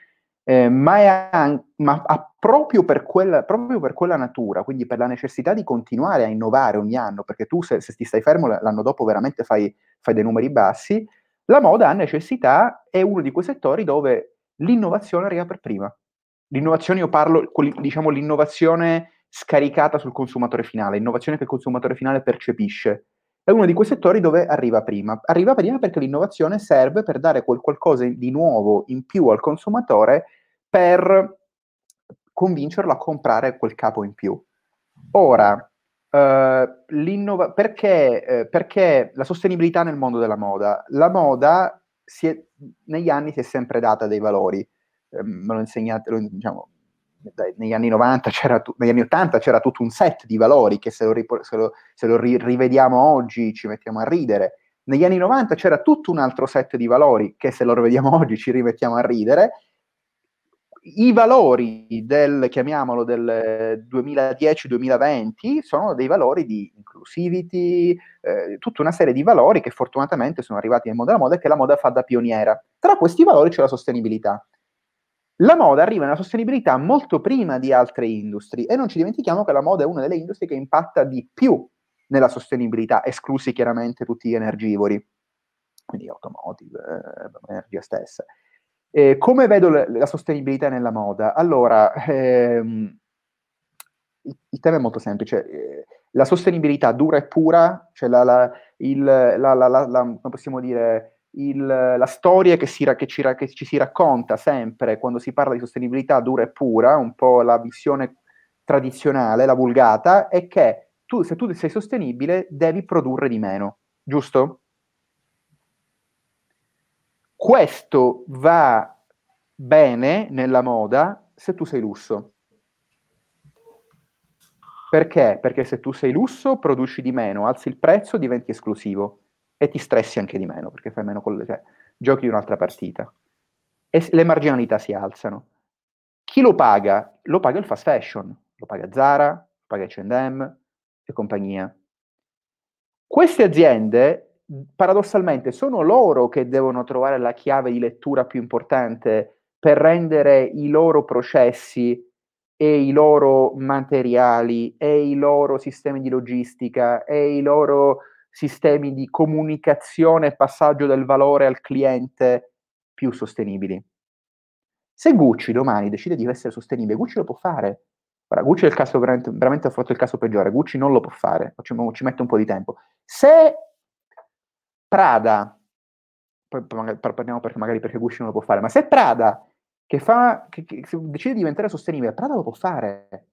eh, ma, anche, ma proprio, per quella, proprio, per quella, natura, quindi per la necessità di continuare a innovare ogni anno, perché tu se, se ti stai fermo l'anno dopo veramente fai, fai dei numeri bassi, la moda ha necessità, è uno di quei settori dove l'innovazione arriva per prima. L'innovazione, io parlo, diciamo, l'innovazione scaricata sul consumatore finale, innovazione che il consumatore finale percepisce. È uno di quei settori dove arriva prima. Arriva prima perché l'innovazione serve per dare qualcosa di nuovo in più al consumatore per convincerlo a comprare quel capo in più. Ora, eh, perché, eh, perché, la sostenibilità nel mondo della moda? La moda è, negli anni si è sempre data dei valori me lo insegnate, diciamo, negli anni 90 c'era, negli anni 80 c'era tutto un set di valori che se lo, se lo, se lo ri, rivediamo oggi ci mettiamo a ridere. Negli anni 90 c'era tutto un altro set di valori che se lo rivediamo oggi ci rimettiamo a ridere. I valori del, chiamiamolo, del 2010-2020 sono dei valori di inclusivity, eh, tutta una serie di valori che fortunatamente sono arrivati nel mondo della moda e che la moda fa da pioniera. Tra questi valori c'è la sostenibilità. La moda arriva nella sostenibilità molto prima di altre industrie e non ci dimentichiamo che la moda è una delle industrie che impatta di più nella sostenibilità, esclusi chiaramente tutti gli energivori, quindi automotive, eh, l'energia stessa. Eh, come vedo la, la, sostenibilità nella moda? Allora, ehm, il, il, tema è molto semplice. Eh, la sostenibilità dura e pura, cioè la, la, il, la, la, come possiamo dire, il, la storia che, si, che, ci, che, ci, si racconta sempre quando si parla di sostenibilità dura e pura, un po' la visione tradizionale, la vulgata, è che tu, se tu sei sostenibile devi produrre di meno, giusto? Questo va bene nella moda se tu sei lusso. Perché? Perché se tu sei lusso produci di meno, alzi il prezzo, diventi esclusivo e ti stressi anche di meno perché fai meno con cioè, giochi un'altra partita e le marginalità si alzano. Chi lo paga? Lo paga il fast fashion, lo paga Zara, lo paga H&M e compagnia. Queste aziende paradossalmente sono loro che devono trovare la chiave di lettura più importante per rendere i loro processi e i loro materiali e i loro sistemi di logistica e i loro sistemi di comunicazione e passaggio del valore al cliente più sostenibili. Se Gucci domani decide di essere sostenibile, Gucci lo può fare. Ora, Gucci è il caso veramente, veramente ha fatto il caso peggiore, Gucci non lo può fare, ci, ci mette un po' di tempo. Se Prada, poi parliamo perché magari perché Gucci non lo può fare, ma se Prada che, fa, che, che decide di diventare sostenibile, Prada lo può fare.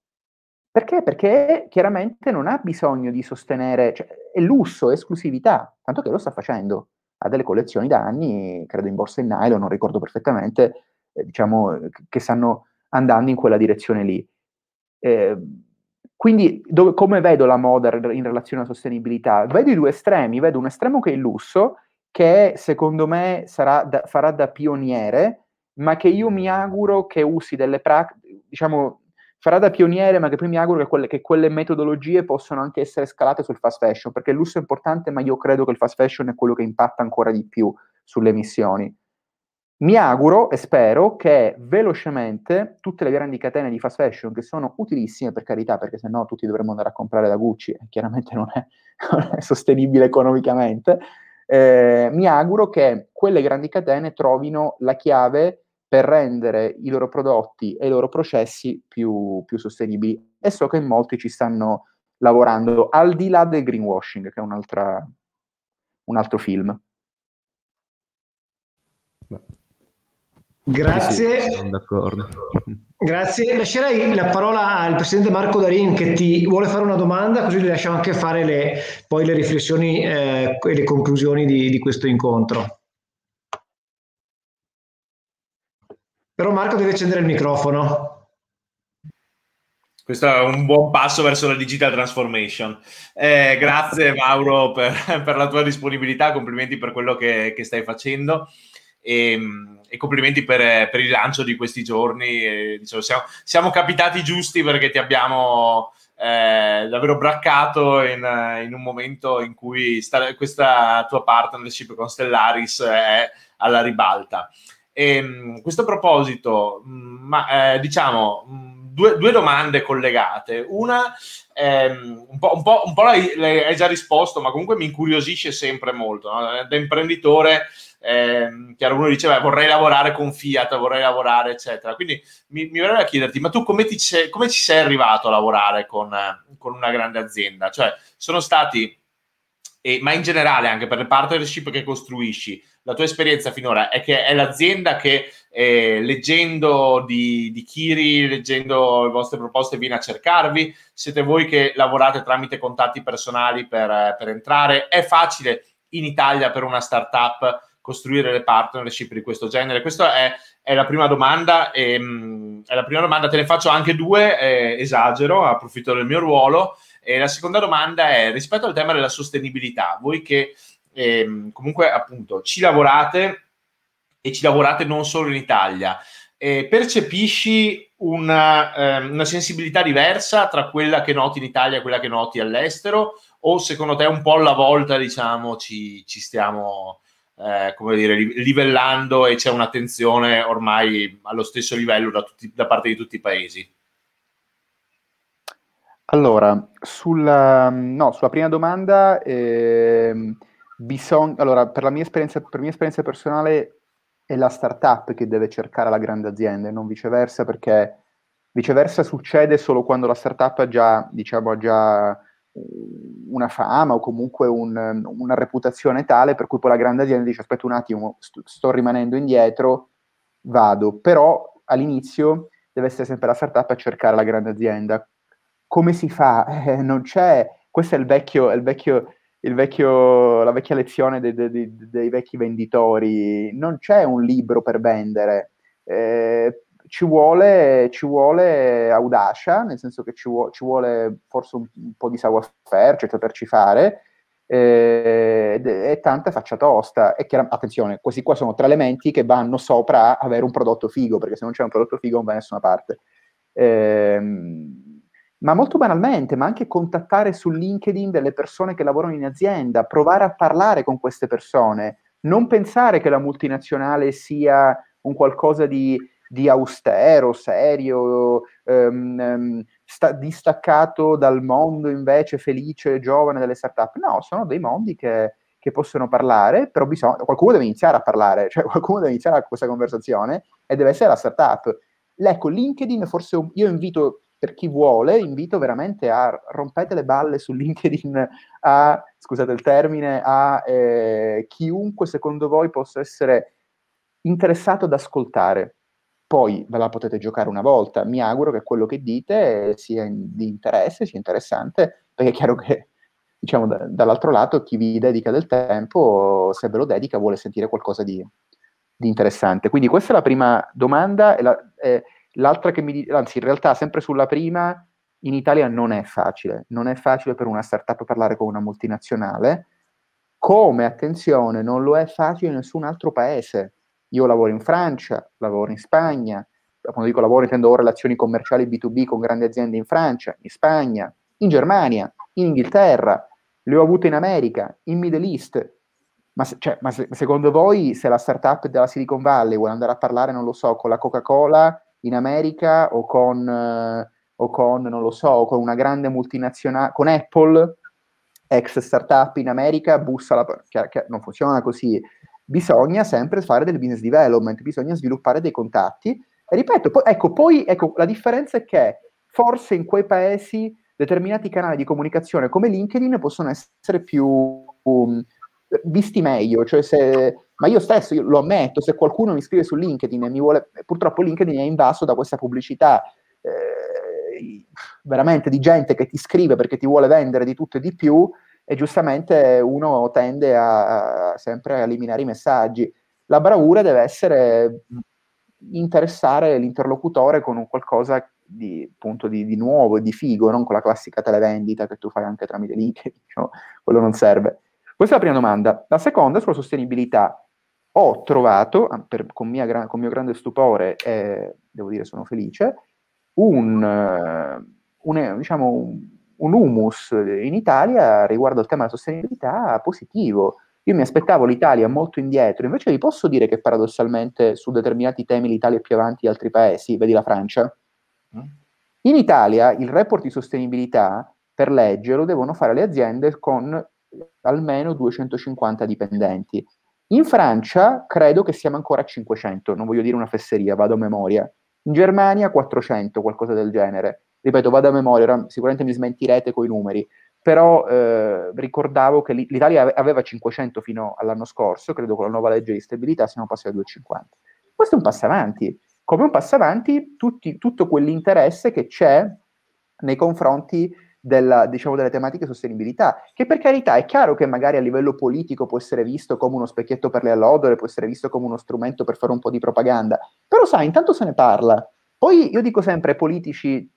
Perché? Perché chiaramente non ha bisogno di sostenere, cioè, è lusso, è esclusività, tanto che lo sta facendo. Ha delle collezioni da anni, credo in borsa in nylon, non ricordo perfettamente, eh, diciamo, che stanno andando in quella direzione lì. Eh, quindi, dove, come vedo la moda in relazione alla sostenibilità? Vedo i due estremi, vedo un estremo che è il lusso, che secondo me da, farà da pioniere, ma che io mi auguro che usi delle pratiche, diciamo, farà da pioniere, ma che poi mi auguro che quelle, che quelle, metodologie possano anche essere scalate sul fast fashion, perché il lusso è importante, ma io credo che il fast fashion è quello che impatta ancora di più sulle emissioni. Mi auguro e spero che velocemente tutte le grandi catene di fast fashion, che sono utilissime per carità, perché se no tutti dovremmo andare a comprare da Gucci, e chiaramente non è, non è sostenibile economicamente, eh, mi auguro che quelle grandi catene trovino la chiave per rendere i loro prodotti e i loro processi più, più sostenibili. E so che molti ci stanno lavorando, al di là del greenwashing, che è un altro film. Grazie. Sì, d'accordo. Grazie. Lascerei la parola al presidente Marco Darin che ti vuole fare una domanda, così gli lasciamo anche fare le, poi le riflessioni eh, e le conclusioni di, di questo incontro. Però Marco deve accendere il microfono. Questo è un buon passo verso la digital transformation. Eh, grazie Mauro per, per, la tua disponibilità, complimenti per quello che, che stai facendo e, ehm, e complimenti per, per, il lancio di questi giorni. E, diciamo, siamo, siamo, capitati giusti perché ti abbiamo eh, davvero braccato in, in, un momento in cui sta, questa tua partnership con Stellaris è alla ribalta. E, ehm, questo proposito, mm, ma, eh, diciamo, mm, due, due, domande collegate. Una, ehm, un, po', un, po', un po l'hai, l'hai, già risposto, ma comunque mi incuriosisce sempre molto. No? Da imprenditore, ehm, chiaro, uno diceva vorrei lavorare con Fiat, vorrei lavorare, eccetera. Quindi mi, mi verrebbe a chiederti, ma tu come, ti come ci sei arrivato a lavorare con, con una grande azienda? Cioè, sono stati, e, ma in generale anche per le partnership che costruisci, la tua esperienza finora è che è l'azienda che eh, leggendo di, di Kiri, leggendo le vostre proposte, viene a cercarvi? Siete voi che lavorate tramite contatti personali per, per entrare? È facile in Italia per una startup costruire le partnership di questo genere? Questa è, è, la prima domanda. E, ehm, è la prima domanda, te ne faccio anche due, eh, esagero, approfitto del mio ruolo. E la seconda domanda è rispetto al tema della sostenibilità, voi che ehm, comunque appunto ci lavorate e ci lavorate non solo in Italia. Eh, percepisci una, eh, una, sensibilità diversa tra quella che noti in Italia e quella che noti all'estero? O secondo te un po' alla volta, diciamo, ci, ci stiamo, eh, come dire, livellando e c'è un'attenzione ormai allo stesso livello da, tutti, da parte di tutti i paesi? Allora, sulla, no, sulla prima domanda, eh, bisogna, allora, per la mia esperienza, per mia esperienza personale è la startup che deve cercare la grande azienda e non viceversa, perché viceversa succede solo quando la startup ha già, diciamo, ha già una fama o comunque un, una reputazione tale per cui poi la grande azienda dice aspetta un attimo, sto, sto rimanendo indietro, vado, però all'inizio deve essere sempre la startup a cercare la grande azienda. Come si fa? Eh, non c'è, questo è il vecchio, il vecchio, vecchio la vecchia lezione dei, dei, dei, vecchi venditori, non c'è un libro per vendere. Eh, ci vuole, ci vuole audacia, nel senso che ci vuole, ci vuole forse un, un, po' di savoir-faire, cioè saperci fare, eh, e tanta faccia tosta. E chiaro, attenzione, questi qua sono tre elementi che vanno sopra avere un prodotto figo, perché se non c'è un prodotto figo non va da nessuna parte. Eh, ma molto banalmente, ma anche contattare su LinkedIn delle persone che lavorano in azienda, provare a parlare con queste persone, non pensare che la multinazionale sia un qualcosa di di austero, serio, ehm, sta- distaccato dal mondo invece felice, giovane delle startup. No, sono dei mondi che, che possono parlare, però bisogna, qualcuno deve iniziare a parlare, cioè qualcuno deve iniziare questa conversazione e deve essere la startup. Ecco, LinkedIn forse io invito per chi vuole, invito veramente a rompete le balle su LinkedIn a, scusate il termine, a eh, chiunque secondo voi possa essere interessato ad ascoltare poi ve la potete giocare una volta. Mi auguro che quello che dite sia in, di interesse, sia interessante, perché è chiaro che diciamo, da, dall'altro lato chi vi dedica del tempo, se ve lo dedica, vuole sentire qualcosa di, di interessante. Quindi questa è la prima domanda. E la, eh, l'altra che mi anzi, in realtà, sempre sulla prima, in Italia non è facile. Non è facile per una startup parlare con una multinazionale. Come, attenzione, non lo è facile in nessun altro paese io lavoro in Francia, lavoro in Spagna, quando dico lavoro intendo relazioni commerciali B2B con grandi aziende in Francia, in Spagna, in Germania, in Inghilterra, le ho avute in America, in Middle East. Ma, se, cioè, ma se, secondo voi se la startup della Silicon Valley vuole andare a parlare, non lo so, con la Coca-Cola in America o con, eh, o con non lo so, con una grande multinazionale, con Apple, ex startup in America, bussa la... Che, che non funziona così bisogna sempre fare del business development, bisogna sviluppare dei contatti. E ripeto, poi, ecco, poi ecco, la differenza è che forse in quei paesi determinati canali di comunicazione come LinkedIn possono essere più um, visti meglio, cioè se, ma io stesso io lo ammetto, se qualcuno mi scrive su LinkedIn e mi vuole, purtroppo LinkedIn è invaso da questa pubblicità eh, veramente di gente che ti scrive perché ti vuole vendere di tutto e di più e giustamente uno tende a, a sempre a eliminare i messaggi. La bravura deve essere interessare l'interlocutore con un qualcosa di, appunto, di, di nuovo di figo, non con la classica televendita che tu fai anche tramite LinkedIn, diciamo, quello non serve. Questa è la prima domanda. La seconda sulla sostenibilità. Ho trovato, ah, per, con, mia, con, mio grande stupore, e devo dire sono felice, un, un, diciamo, un un humus in Italia riguardo al tema della sostenibilità positivo. Io mi aspettavo l'Italia molto indietro, invece vi posso dire che paradossalmente su determinati temi l'Italia è più avanti di altri paesi, vedi la Francia. Mm. In Italia il report di sostenibilità per legge lo devono fare le aziende con almeno 250 dipendenti. In Francia credo che siamo ancora a 500, non voglio dire una fesseria, vado a memoria. In Germania 400, qualcosa del genere ripeto, vado a memoria, sicuramente mi smentirete con i numeri, però eh, ricordavo che l'Italia aveva 500 fino all'anno scorso, credo con la nuova legge di stabilità siamo passati a 250. Questo è un passo avanti, come un passo avanti tutti, tutto quell'interesse che c'è nei confronti della, diciamo, delle tematiche sostenibilità, che per carità è chiaro che magari a livello politico può essere visto come uno specchietto per le allodole, può essere visto come uno strumento per fare un po' di propaganda, però sai, intanto se ne parla. Poi io dico sempre ai politici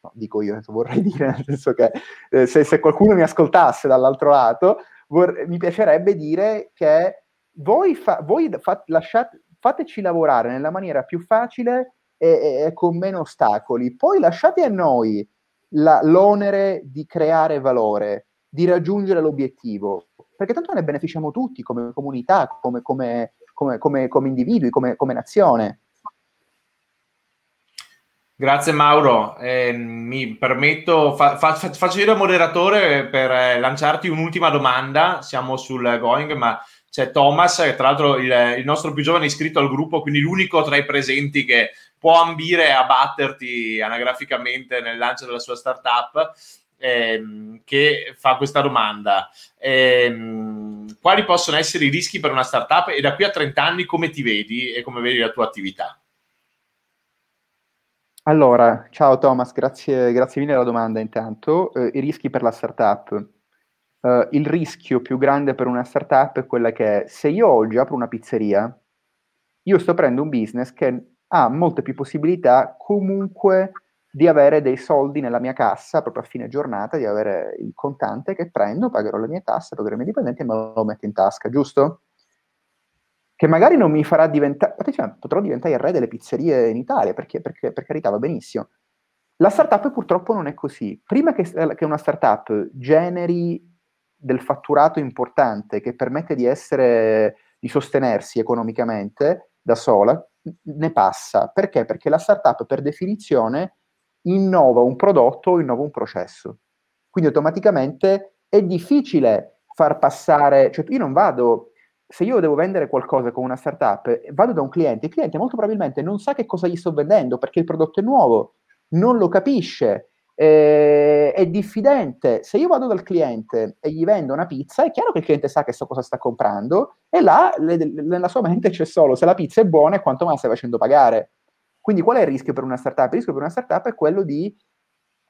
no, dico io, vorrei dire, nel senso che eh, se, se, qualcuno mi ascoltasse dall'altro lato, vor- mi piacerebbe dire che voi, fa- voi fa- lasciate, fateci lavorare nella maniera più facile e, e, e, con meno ostacoli, poi lasciate a noi la, l'onere di creare valore, di raggiungere l'obiettivo, perché tanto ne beneficiamo tutti come comunità, come, come, come, come individui, come nazione. Grazie Mauro, eh, mi permetto, fa, fa, faccio io da moderatore per eh, lanciarti un'ultima domanda, siamo sul going, ma c'è Thomas, tra l'altro il, il, nostro più giovane iscritto al gruppo, quindi l'unico tra i presenti che può ambire a batterti anagraficamente nel lancio della sua startup. ehm, che fa questa domanda. Ehm, quali possono essere i rischi per una startup e da qui a 30 anni come ti vedi e come vedi la tua attività? Allora, ciao Thomas, grazie, grazie mille della domanda intanto. Eh, I rischi per la startup. Uh, il rischio più grande per una startup è quella che se io oggi apro una pizzeria, io sto aprendo un business che ha molte più possibilità comunque di avere dei soldi nella mia cassa proprio a fine giornata, di avere il contante che prendo, pagherò le mie tasse, pagherò i miei dipendenti e me lo metto in tasca, giusto? Che magari non mi farà diventare, potrò diventare il re delle pizzerie in Italia, perché, perché per carità va benissimo. La startup purtroppo non è così. Prima che, che una startup generi del fatturato importante che permette di essere, di sostenersi economicamente da sola, ne passa. Perché? Perché la startup per definizione innova un prodotto o innova un processo. Quindi automaticamente è difficile far passare, cioè io non vado, se io devo vendere qualcosa con una startup, vado da un cliente, il cliente molto probabilmente non sa che cosa gli sto vendendo perché il prodotto è nuovo, non lo capisce, eh, è diffidente. Se io vado dal cliente e gli vendo una pizza, è chiaro che il cliente sa che so cosa sta comprando e là le, le, nella sua mente c'è solo se la pizza è buona e quanto mai stai facendo pagare. Quindi qual è il rischio per una startup? Il rischio per una startup è quello di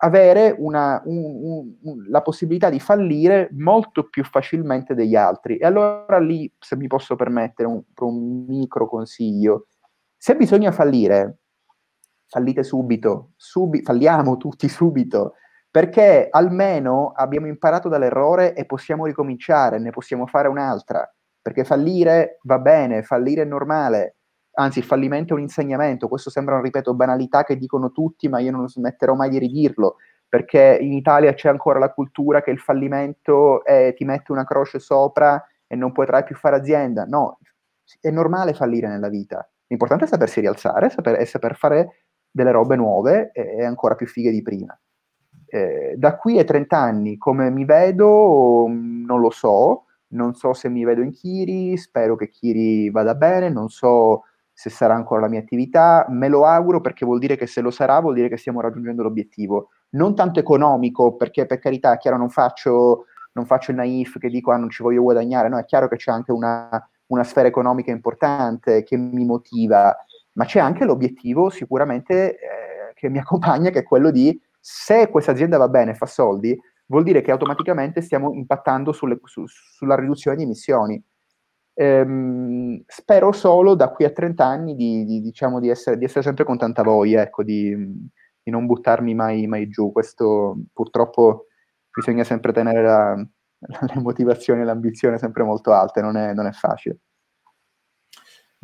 avere una, un, un, la possibilità di fallire molto più facilmente degli altri. E allora lì, se mi posso permettere un, un micro consiglio, se bisogna fallire, fallite subito, subi- falliamo tutti subito, perché almeno abbiamo imparato dall'errore e possiamo ricominciare, ne possiamo fare un'altra, perché fallire va bene, fallire è normale, anzi il fallimento è un insegnamento, questo sembra, ripeto, banalità che dicono tutti, ma io non smetterò mai di ridirlo, perché in Italia c'è ancora la cultura che il fallimento è, ti mette una croce sopra e non potrai più fare azienda, no, è normale fallire nella vita, l'importante è sapersi rialzare e saper fare delle robe nuove e ancora più fighe di prima. Eh, da qui a 30 anni, come mi vedo, non lo so, non so se mi vedo in Kiri, spero che Kiri vada bene, non so se sarà ancora la mia attività, me lo auguro perché vuol dire che se lo sarà vuol dire che stiamo raggiungendo l'obiettivo. Non tanto economico, perché per carità, è chiaro, non faccio, non faccio il naif che dico ah, non ci voglio guadagnare, no, è chiaro che c'è anche una, una sfera economica importante che mi motiva, ma c'è anche l'obiettivo sicuramente eh, che mi accompagna, che è quello di se questa azienda va bene, fa soldi, vuol dire che automaticamente stiamo impattando sulle, su, sulla riduzione di emissioni. Ehm, spero solo da qui a 30 anni di, di, diciamo, di, essere, di essere, sempre con tanta voglia, ecco, di, non buttarmi mai, mai, giù. Questo purtroppo bisogna sempre tenere la, le motivazioni e l'ambizione sempre molto alte, non è, non è facile.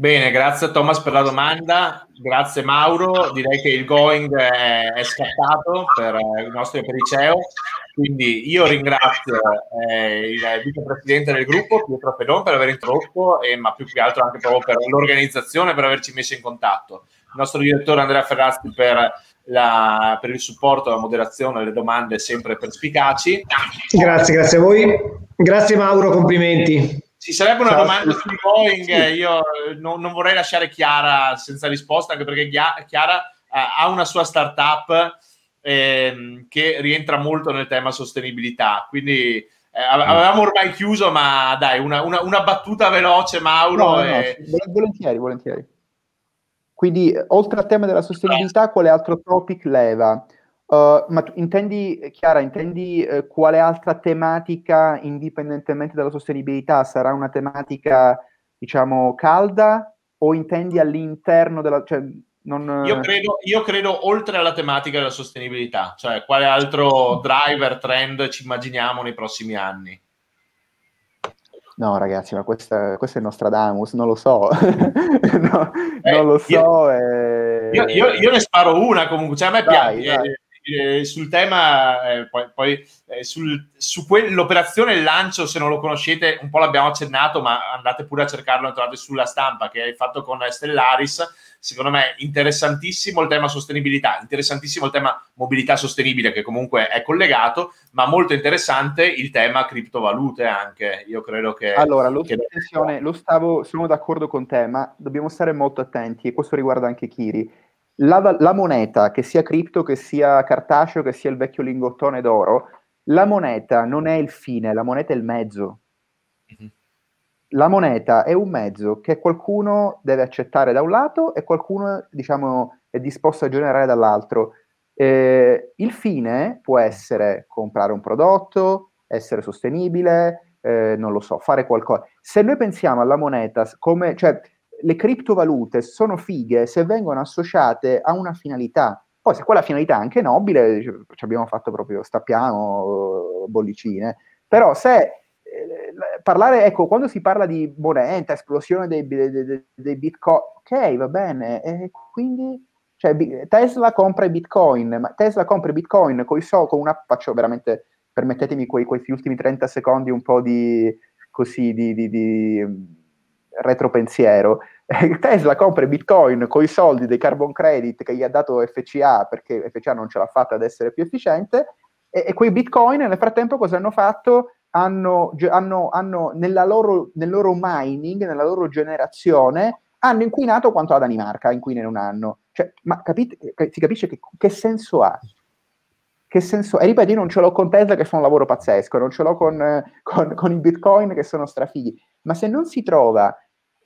Bene, grazie Thomas per la domanda, grazie Mauro, direi che il going è, scattato per eh, i nostri periceo, quindi io ringrazio eh, il vicepresidente del gruppo Pietro Pedon per aver introdotto, e, ma più che altro anche proprio per l'organizzazione, per averci messo in contatto, il nostro direttore Andrea Ferrazzi per, la, per il supporto, la moderazione, le domande sempre perspicaci. Grazie, grazie a voi, grazie Mauro, complimenti. Ci sarebbe una Ciao, domanda su Boeing, io non, non, vorrei lasciare Chiara senza risposta, anche perché Chiara eh, ha una sua startup eh, che rientra molto nel tema sostenibilità, quindi eh, avevamo ormai chiuso, ma dai, una, una, una battuta veloce, Mauro. No, e... no, volentieri, volentieri. Quindi, oltre al tema della sostenibilità, quale altro topic leva? Uh, ma tu intendi, Chiara, intendi uh, quale altra tematica, indipendentemente dalla sostenibilità, sarà una tematica, diciamo, calda o intendi all'interno della... Cioè, non... io, credo, io credo oltre alla tematica della sostenibilità, cioè quale altro driver, trend ci immaginiamo nei prossimi anni? No, ragazzi, ma questa, questa è Nostradamus, non lo so. no, eh, non lo so. Io, e... io, io, io, ne sparo una comunque, cioè a me piace eh, sul tema, eh, poi, poi eh, sul, su quell'operazione lancio, se non lo conoscete, un po' l'abbiamo accennato, ma andate pure a cercarlo, lo trovate sulla stampa, che hai fatto con Stellaris. Secondo me interessantissimo il tema sostenibilità, interessantissimo il tema mobilità sostenibile, che comunque è collegato, ma molto interessante il tema criptovalute anche. Io credo che... Allora, lo, che... lo stavo, sono d'accordo con te, ma dobbiamo stare molto attenti, e questo riguarda anche Kiri la, la, moneta, che sia cripto, che sia cartaceo, che sia il vecchio lingottone d'oro, la moneta non è il fine, la moneta è il mezzo. Mm-hmm. La moneta è un mezzo che qualcuno deve accettare da un lato e qualcuno, diciamo, è disposto a generare dall'altro. Eh, il fine può essere comprare un prodotto, essere sostenibile, eh, non lo so, fare qualcosa. Se noi pensiamo alla moneta come, cioè, le criptovalute sono fighe se vengono associate a una finalità. Poi se quella finalità è anche nobile, ci abbiamo fatto proprio, stappiamo bollicine. Però se eh, parlare, ecco, quando si parla di moneta, esplosione dei, dei, dei, bitcoin, ok, va bene, e quindi cioè, Tesla compra i bitcoin, ma Tesla compra i bitcoin con i so, con una, faccio veramente, permettetemi quei, questi ultimi 30 secondi un po' di, così, di, di, di retropensiero. Tesla compra bitcoin con i soldi dei carbon credit che gli ha dato FCA perché FCA non ce l'ha fatta ad essere più efficiente e, e quei bitcoin nel frattempo cosa hanno fatto? Hanno, hanno, hanno loro, nel loro mining, nella loro generazione, hanno inquinato quanto la Danimarca inquina in un anno. Cioè, ma capite, si capisce che, che senso ha? che senso? E ripeto, io non ce l'ho con Tesla che fa un lavoro pazzesco, non ce l'ho con, con, con i bitcoin che sono strafighi, ma se non si trova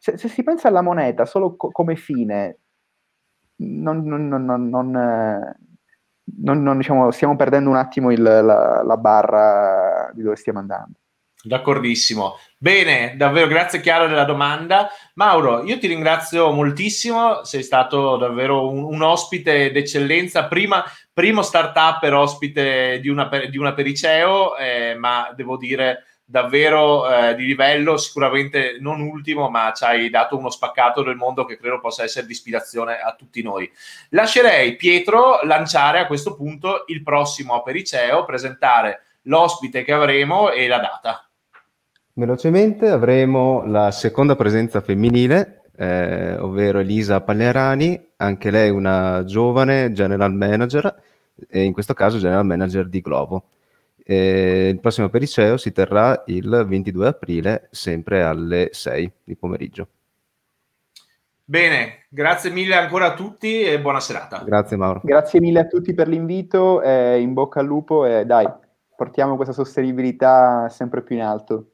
se, se si pensa alla moneta solo co- come fine, non, non, non, non, diciamo, stiamo perdendo un attimo il, la, la barra di dove stiamo andando. D'accordissimo. Bene, davvero grazie Chiaro della domanda. Mauro, io ti ringrazio moltissimo, sei stato davvero un, un ospite d'eccellenza, prima, primo startup ospite di una, di una Periceo, eh, ma devo dire davvero eh, di livello, sicuramente non ultimo, ma ci hai dato uno spaccato del mondo che credo possa essere di ispirazione a tutti noi. Lascerei Pietro lanciare a questo punto il prossimo Apericeo, presentare l'ospite che avremo e la data. Velocemente avremo la seconda presenza femminile, eh, ovvero Elisa Pallerani, anche lei una giovane general manager, e in questo caso general manager di Globo. E il prossimo Periceo si terrà il 22 aprile, sempre alle 6 di pomeriggio. Bene, grazie mille ancora a tutti e buona serata. Grazie Mauro. Grazie mille a tutti per l'invito, eh, in bocca al lupo e dai, portiamo questa sostenibilità sempre più in alto.